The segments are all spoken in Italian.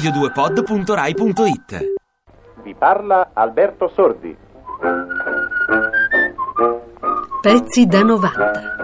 radio2pod.rai.it Vi parla Alberto Sordi. Pezzi da 90.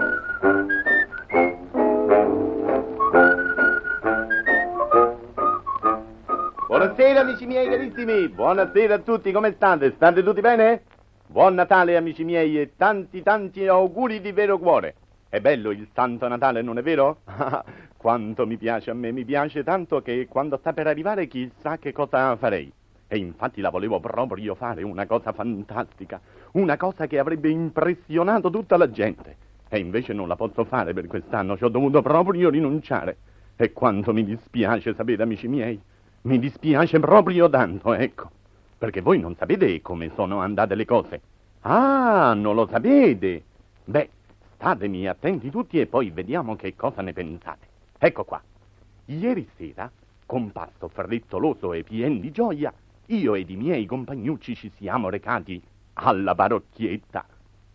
Buonasera amici miei carissimi, buonasera a tutti, come state? State tutti bene? Buon Natale amici miei e tanti tanti auguri di vero cuore. È bello il Santo Natale, non è vero? Quanto mi piace a me, mi piace tanto che quando sta per arrivare chissà che cosa farei. E infatti la volevo proprio fare, una cosa fantastica, una cosa che avrebbe impressionato tutta la gente. E invece non la posso fare per quest'anno, ci ho dovuto proprio rinunciare. E quanto mi dispiace, sapete amici miei? Mi dispiace proprio tanto, ecco. Perché voi non sapete come sono andate le cose. Ah, non lo sapete? Beh, statemi attenti tutti e poi vediamo che cosa ne pensate. Ecco qua. Ieri sera, con passo frettoloso e pien di gioia, io ed i miei compagnucci ci siamo recati alla parrocchietta.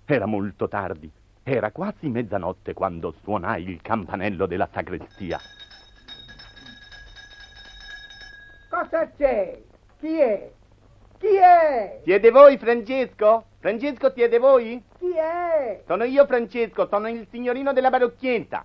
Era molto tardi, era quasi mezzanotte quando suonai il campanello della sagrestia. Cosa c'è? Chi è? Chi è? Siete voi, Francesco? Francesco, siete voi? Chi è? Sono io, Francesco, sono il signorino della parrocchietta.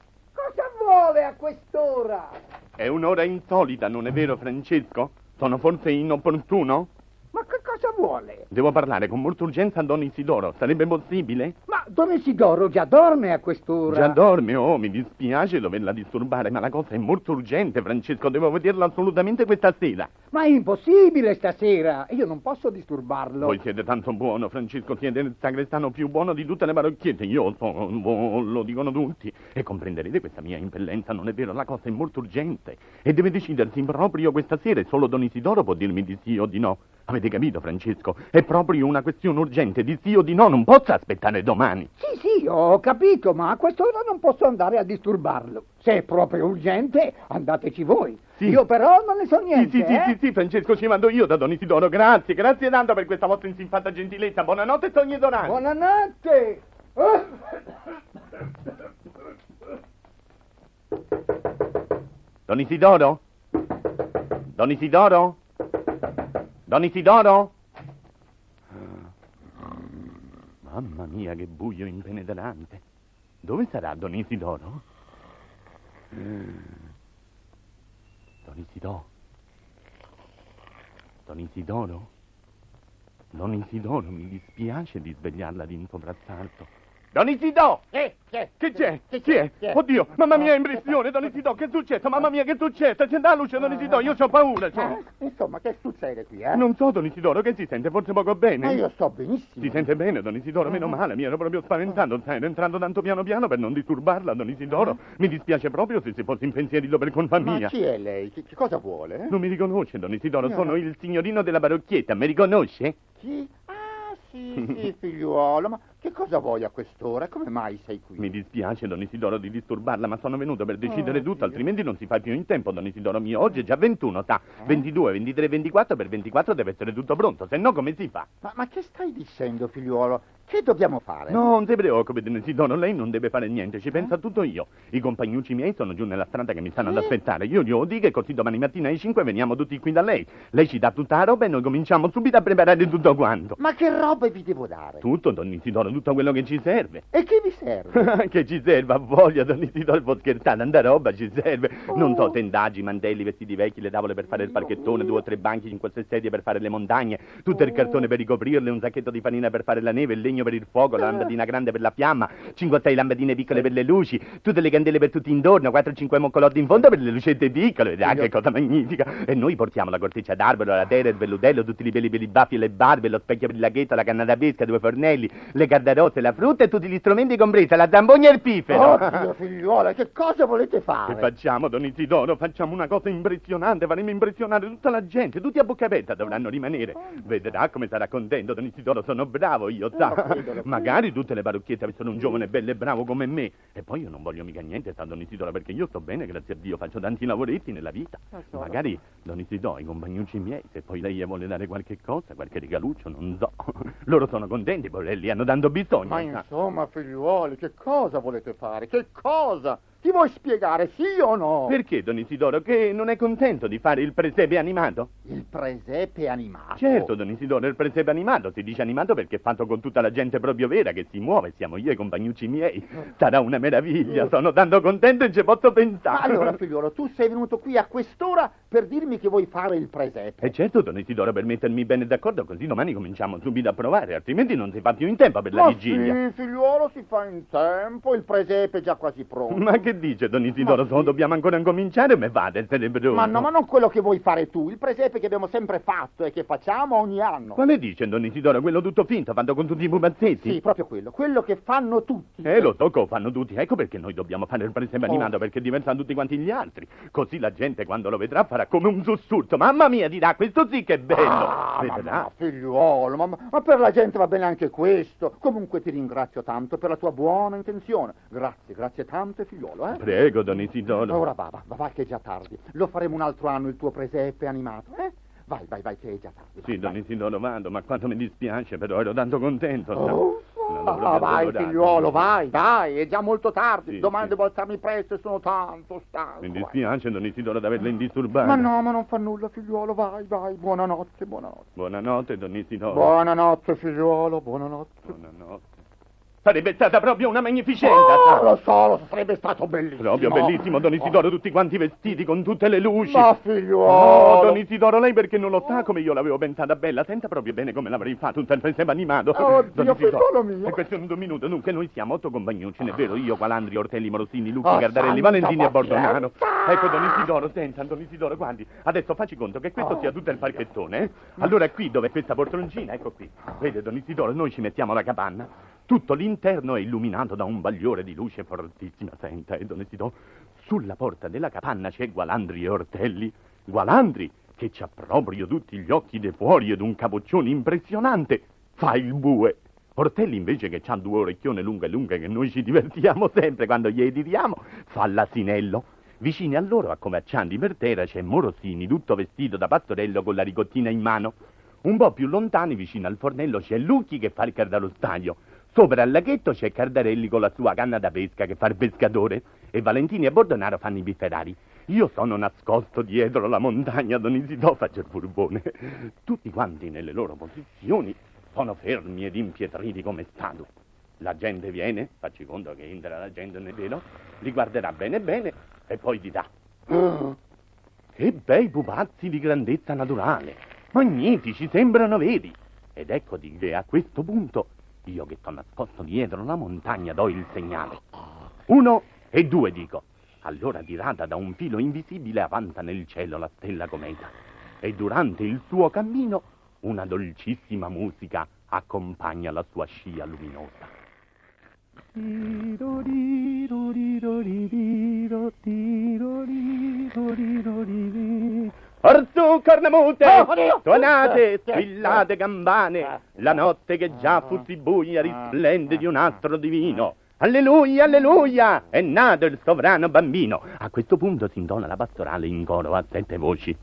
Vuole a quest'ora? È un'ora insolita, non è vero, Francesco? Sono forse inopportuno? Ma che cosa vuole? Devo parlare con molta urgenza a Don Isidoro. Sarebbe possibile? Ma Don Isidoro già dorme a quest'ora. Già dorme, oh, mi dispiace doverla disturbare, ma la cosa è molto urgente, Francesco. Devo vederlo assolutamente questa sera. Ma è impossibile stasera. Io non posso disturbarlo. Voi siete tanto buono, Francesco. Siete il sagrestano più buono di tutte le parrocchiette. Io sono lo dicono tutti. E comprenderete questa mia impellenza, non è vero? La cosa è molto urgente. E deve decidersi proprio questa sera. E solo Don Isidoro può dirmi di sì o di no. Avete capito, Francesco? È proprio una questione urgente di sì o di no, non posso aspettare domani. Sì, sì, ho capito, ma a quest'ora non posso andare a disturbarlo. Se è proprio urgente, andateci voi. Sì. Io però non ne so niente. Sì, sì, eh? sì, sì, sì, Francesco, ci mando io da Don Isidoro. Grazie, grazie tanto per questa vostra insimpata gentilezza. Buonanotte, Sogni Dorani. Buonanotte. Don Isidoro? Don Isidoro? Don Isidoro? Mamma mia, che buio impenetrante. Dove sarà Don Isidoro? Mm. Don Isidoro? Don Isidoro? Don Isidoro, mi dispiace di svegliarla di un soprassalto. Don! Eh, c'è. Che c'è? Che Chi è? c'è? Oddio, mamma mia, impressione, Don Isidoro, che è successo? Mamma mia, che è successo? Accenda la luce, Don Isidoro, io ho paura. cioè. Eh, insomma, che succede qui, eh? Non so, Don Isidoro, che si sente forse poco bene? Ma io sto benissimo. Si sente bene, Don Isidoro, meno male, mi ero proprio spaventato, sai, ero entrato tanto piano piano per non disturbarla, Don Isidoro. Mi dispiace proprio se si fosse impensierito per colpa Ma mia. chi è lei? Che, che cosa vuole? eh? Non mi riconosce, Don Isidoro, No. sono il signorino della parrocchietta, mi riconosce? Chi? Ah, sì, sì, figliuolo, ma che cosa vuoi a quest'ora? Come mai sei qui? Mi dispiace, Don Isidoro, di disturbarla, ma sono venuto per decidere Oh, tutto, Dio. altrimenti non si fa più in tempo, Don Isidoro mio. Oggi è già 21, sa? 22, 23, 24, per 24 deve essere tutto pronto, se no come si fa? Ma, ma che stai dicendo, figliuolo? Che dobbiamo fare? No, non si preoccupi, Don Isidoro, lei non deve fare niente, ci pensa tutto io. I compagnucci miei sono giù nella strada che mi stanno ad aspettare. Io glielo dico e così domani mattina alle 5 veniamo tutti qui da lei. Lei ci dà tutta la roba e noi cominciamo subito a preparare tutto quanto. Ma che roba vi devo dare? Tutto, Don Isidoro, tutto quello che ci serve. E che vi serve? che ci serve, a voglia, Don Isidoro, può scherzare, tanta roba ci serve. Non Oh. so, tendaggi, mantelli, vestiti vecchi, le tavole per fare il parchettone, due o tre banchi, cinque o sei sedie per fare le montagne, tutto il cartone per ricoprirle, un sacchetto di farina per fare la neve, il legno per il fuoco, la lampadina grande per la fiamma, cinque o sei lampadine piccole per le luci, tutte le candele per tutti intorno, quattro o cinque moccolotti in fondo per le lucette piccole, ah, che cosa magnifica. E noi portiamo la corteccia d'arboro, la terra, il vellutello, tutti i peli per i baffi e le barbe, lo specchio per il laghetto, la canna da pesca, due fornelli, le cardarose, la frutta e tutti gli strumenti compresi, la zambogna e il pifero. Oddio, figliuola, che cosa volete fare? Che facciamo, Don Isidoro? Facciamo una cosa impressionante, faremo impressionare tutta la gente, tutti a bocca aperta dovranno rimanere. Vedrà come sarà contento, Don Isidoro, sono bravo io, sa. Magari tutte le parrucchiette avessero un giovane bello e bravo come me. E poi io non voglio mica niente, sa Don Isidoro, perché io sto bene, grazie a Dio, faccio tanti lavoretti nella vita. Magari, Don Isidoro, i compagnucci miei, se poi lei vuole dare qualche cosa, qualche regaluccio, non so. Loro sono contenti, poverelli, hanno tanto bisogno. Ma insomma, figliuoli, che cosa volete fare? Che cosa? Ti vuoi spiegare, sì o no? Perché, Don Isidoro, che non è contento di fare il presepe animato? Il presepe animato. Certo, Don Isidoro, il presepe animato si dice animato perché è fatto con tutta la gente proprio vera che si muove, siamo io e i compagnucci miei. Sarà una meraviglia, sono tanto contento e ci posso Ma pensare. allora, figliolo, tu sei venuto qui a quest'ora per dirmi che vuoi fare il presepe. E certo, Don Isidoro, per mettermi bene d'accordo, così domani cominciamo subito a provare, altrimenti non si fa più in tempo per la Ma vigilia. sì, figliuolo, si fa in tempo, il presepe è già quasi pronto. Ma che dice, Don Isidoro? Ma sì. dobbiamo ancora incominciare o me vade il cerebro? Ma no, ma non quello che vuoi fare tu, il presepe che abbiamo sempre fatto e che facciamo ogni anno. Quale dice, Don Isidoro? Quello tutto finto, fatto con tutti i pupazzetti? Sì, proprio quello, quello che fanno tutti. Eh, lo so che lo fanno tutti, ecco perché noi dobbiamo fare il presepe Oh. animato, perché diventano tutti quanti gli altri. Così la gente quando lo vedrà farà come un sussurro. Mamma mia, dirà, questo sì che è bello. Ah, ma, Vedrà. ma, figliuolo, ma, ma per la gente va bene anche questo. Comunque ti ringrazio tanto per la tua buona intenzione. Grazie, grazie tante, figliuolo, eh? Prego, Don Isidoro. Ora va, va, va, vai che è già tardi. Lo faremo un altro anno il tuo presepe animato, eh? Vai, vai, vai, che è già tardi. Sì, vai, Don vai. Isidoro, vado, ma quanto mi dispiace, però ero tanto contento. Oh, Non l'avrò ah, vai, figliuolo, vai, vai, è già molto tardi. Sì, Domani sì. devo alzarmi presto e sono tanto stanco. Mi vai. dispiace, Don Isidoro, di averla indisturbata. Ma no, ma non fa nulla, figliuolo, vai, vai. Buonanotte, buonanotte. Buonanotte, Don Isidoro. Buonanotte, figliuolo, buonanotte. Buonanotte. Sarebbe stata proprio una magnificenza, Oh, lo so, lo sarebbe stato bellissimo. Proprio bellissimo, Don Isidoro, tutti quanti vestiti con tutte le luci. Ma Oh, figliuolo. Don Isidoro, lei perché non lo sa come io l'avevo pensata bella, senta proprio bene come l'avrei fatto il presepe animato. Oddio, Don Isidoro, figliolo mio. È questione di un minuto, dunque noi siamo otto compagnucci, ne è vero? Io, Qualandri, Ortelli, Morosini, Lucchi, Oh, Gardarelli, Valentini e pazienza! Ecco, Don Isidoro, senta, Don Isidoro, guardi, adesso facci conto che questo sia tutto il parchettone, eh? Allora qui dove è questa poltroncina, ecco qui, vede Don Isidoro, noi ci mettiamo la capanna, tutto l'interno è illuminato da un bagliore di luce fortissima, senta, e Don Isidoro, sulla porta della capanna c'è Gualandri e Ortelli, Gualandri che c'ha proprio tutti gli occhi de fuori ed un capoccione impressionante, fa il bue. Ortelli invece che c'ha due orecchione lunghe lunghe che noi ci divertiamo sempre quando gli tiriamo, fa l'asinello. Vicini a loro, a come acciandi per terra, c'è Morosini, tutto vestito da pastorello con la ricottina in mano. Un po' più lontani, vicino al fornello, c'è Lucchi che fa il cardalostaio. Sopra al laghetto c'è Cardarelli con la sua canna da pesca che fa il pescatore. E Valentini e Bordonaro fanno i bifferari. Io sono nascosto dietro la montagna, Don Isidò faccio il furbone. Tutti quanti nelle loro posizioni sono fermi ed impietriti come statue. La gente viene, facci conto che entra la gente nel velo, li guarderà bene bene e poi dirà che bei pupazzi di grandezza naturale, magnifici, sembrano veri. Ed eccoti che a questo punto, io che sto nascosto dietro la montagna, do il segnale. Uno e due, dico. Allora tirata da un filo invisibile avanza nel cielo la stella cometa. E durante il suo cammino una dolcissima musica accompagna la sua scia luminosa. Orsù, cornamute, Oh, Eh, squillate eh, campane, eh. la notte che già fu sì buia risplende di un astro divino. Alleluia, alleluia, è nato il sovrano bambino. A questo punto si intona la pastorale in coro a sette voci.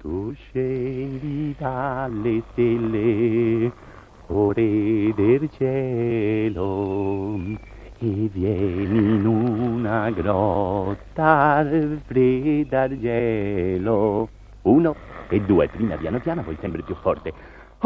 Tu scendi dalle stelle, ore del cielo, e vieni in una grotta al gelo. Uno e due, prima piano piano, poi sempre più forte.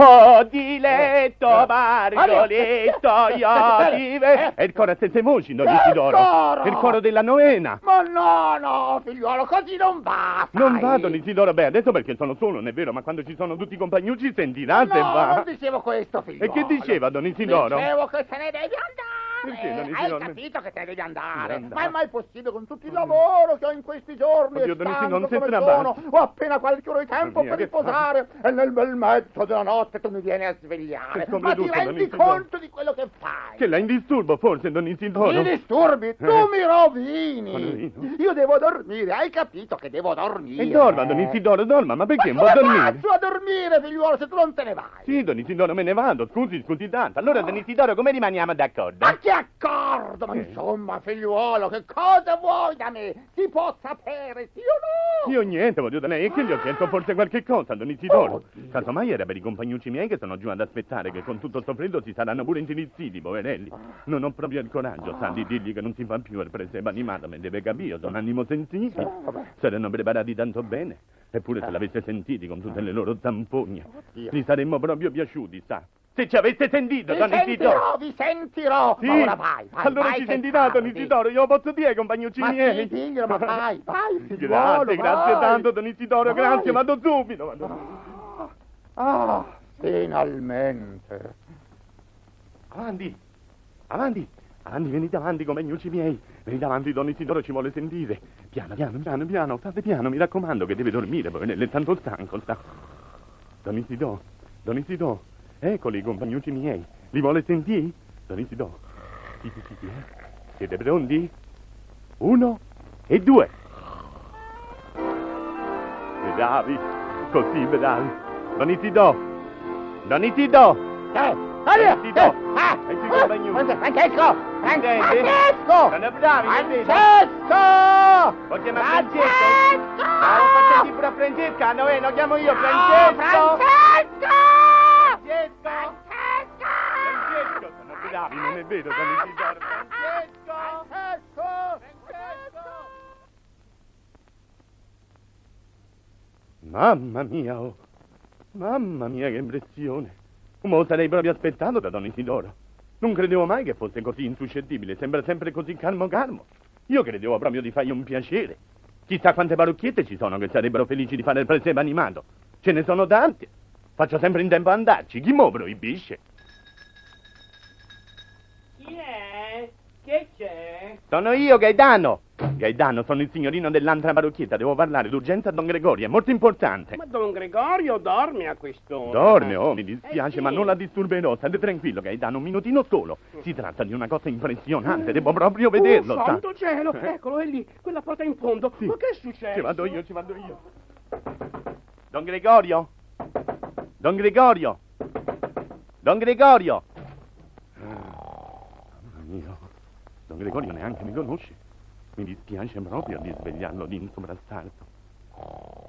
Oh, diletto, Margoletto, io ti ve... È il coro a sette voci, non Che Isidoro. È il coro della novena. Ma no, no, figliuolo, così non va. Non sai. vado, Isidoro, beh, adesso perché sono solo, non è vero, ma quando ci sono tutti i compagnucci sentirà se No, va. non dicevo questo, figliuolo. E che diceva, don Isidoro? Dicevo che se ne devi andare. Perché, Don Hai capito che te ne devi andare? andare. Ma è mai possibile con tutto il lavoro che ho in questi giorni Oddio, e Don stanco Isidoro, non come sono, ho appena qualche ora di tempo mia, per che riposare e nel bel mezzo della notte tu mi vieni a svegliare. Che Ma ti rendi Isidoro. conto di quello che fai? Che la indisturbo forse, Isidoro? Mi disturbi, tu Eh. mi rovini. Rovino? Io devo dormire, hai capito che devo dormire? E dorma, Don Isidoro, dorma, ma perché? Ma Non può come dormire? faccio a dormire, figliuolo, se tu non te ne vai? Sì, Don Isidoro, me ne vado, scusi, scusi tanto. Allora, Don Isidoro, come rimaniamo d'accordo? Ma che accordo? Ma Eh. insomma, figliuolo, che cosa vuoi da me? Si può sapere, sì o no? Io niente, voglio da lei, e che gli ho chiesto forse qualche cosa, Don Isidoro. Oddio. Casomai era per i compagnucci miei che sono giù ad aspettare, che con tutto sto freddo si saranno pure intirizziti, poverelli. Non ho proprio il coraggio, sa, di dirgli che non si fa più il presepe animato, me deve capire, sono animo sensibili. Saranno preparati tanto bene. Eppure se l'avesse sentiti con tutte le loro zampogne, gli saremmo proprio piaciuti, sa. Se ci avesse sentito, Vi Don Isidoro. sentirò, vi sentirò. Sì, Ma ora vai, vai, allora vai, ci che sentirà, è Don tardi. Isidoro, io posso dire compagnucci Ma miei. sì, diglielo, ma vai, vai, figliuolo, Grazie, grazie tanto, Don Isidoro, grazie, vado subito. Vado subito. Ah, finalmente. Avanti, avanti, avanti, venite avanti, compagnucci miei. Venite avanti, Don Isidoro ci vuole sentire. Piano, piano, piano, piano, state piano, mi raccomando che deve dormire, poi è tanto stanco, sta. Don Isidoro, Don Isidoro, eccoli compagnucci miei. Li vuole sentire? Don Isidoro, Siete pronti? Uno e due. Bravi, così bravi. Don Isidoro, Don Isidoro. Eh, allora, Don Isidoro, eh, ah, eh, compagni. Francesco, Fran- Sente? Francesco, Sono bravi? Francesco, Lo chiama Francesco? Francesco, Ah, lo faccio pure a Francesca, no, eh, lo chiamo io, Francesco! Francesco, Francesco! Francesco! Sono bravi, non è vero, Don Isidoro? Francesco! Francesco, Mamma mia, oh. Mamma mia, che impressione. Ma lo sarei proprio aspettato da Don Isidoro. Non credevo mai che fosse così insuscettibile, sembra sempre così calmo calmo. Io credevo proprio di fargli un piacere. Chissà quante parrucchiette ci sono che sarebbero felici di fare il presepe animato. Ce ne sono tante. Faccio sempre in tempo a andarci. Chi mo proibisce? Chi è? Che c'è? Sono io, Gaetano. Gaetano, sono il signorino dell'altra parrucchietta. Devo parlare d'urgenza a Don Gregorio, è molto importante. Ma Don Gregorio dorme a quest'ora. Dorme, oh, mi dispiace, Eh, sì. ma non la disturberò. State tranquillo, Gaetano, un minutino solo. Si tratta di una cosa impressionante, devo proprio vederlo, Oh, sa. santo cielo! Eccolo, è lì, quella porta in fondo. Sì. Ma che è successo? Ci vado io, ci vado io. Don Gregorio? Don Gregorio? Don Gregorio? Ah, Mamma mia, Don Gregorio neanche mi conosce. Mi dispiace proprio di svegliarlo di un soprassalto.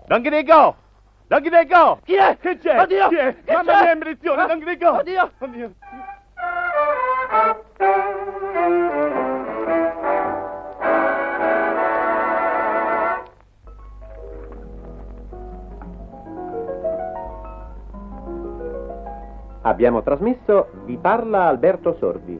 Don Gregorio! Don Gregorio! Chi è? Che c'è? Oddio! Chi è? Che Mamma c'è? mia, impressione, Ah, Don Gregorio! oddio! Oddio! Abbiamo trasmesso Vi parla Alberto Sordi.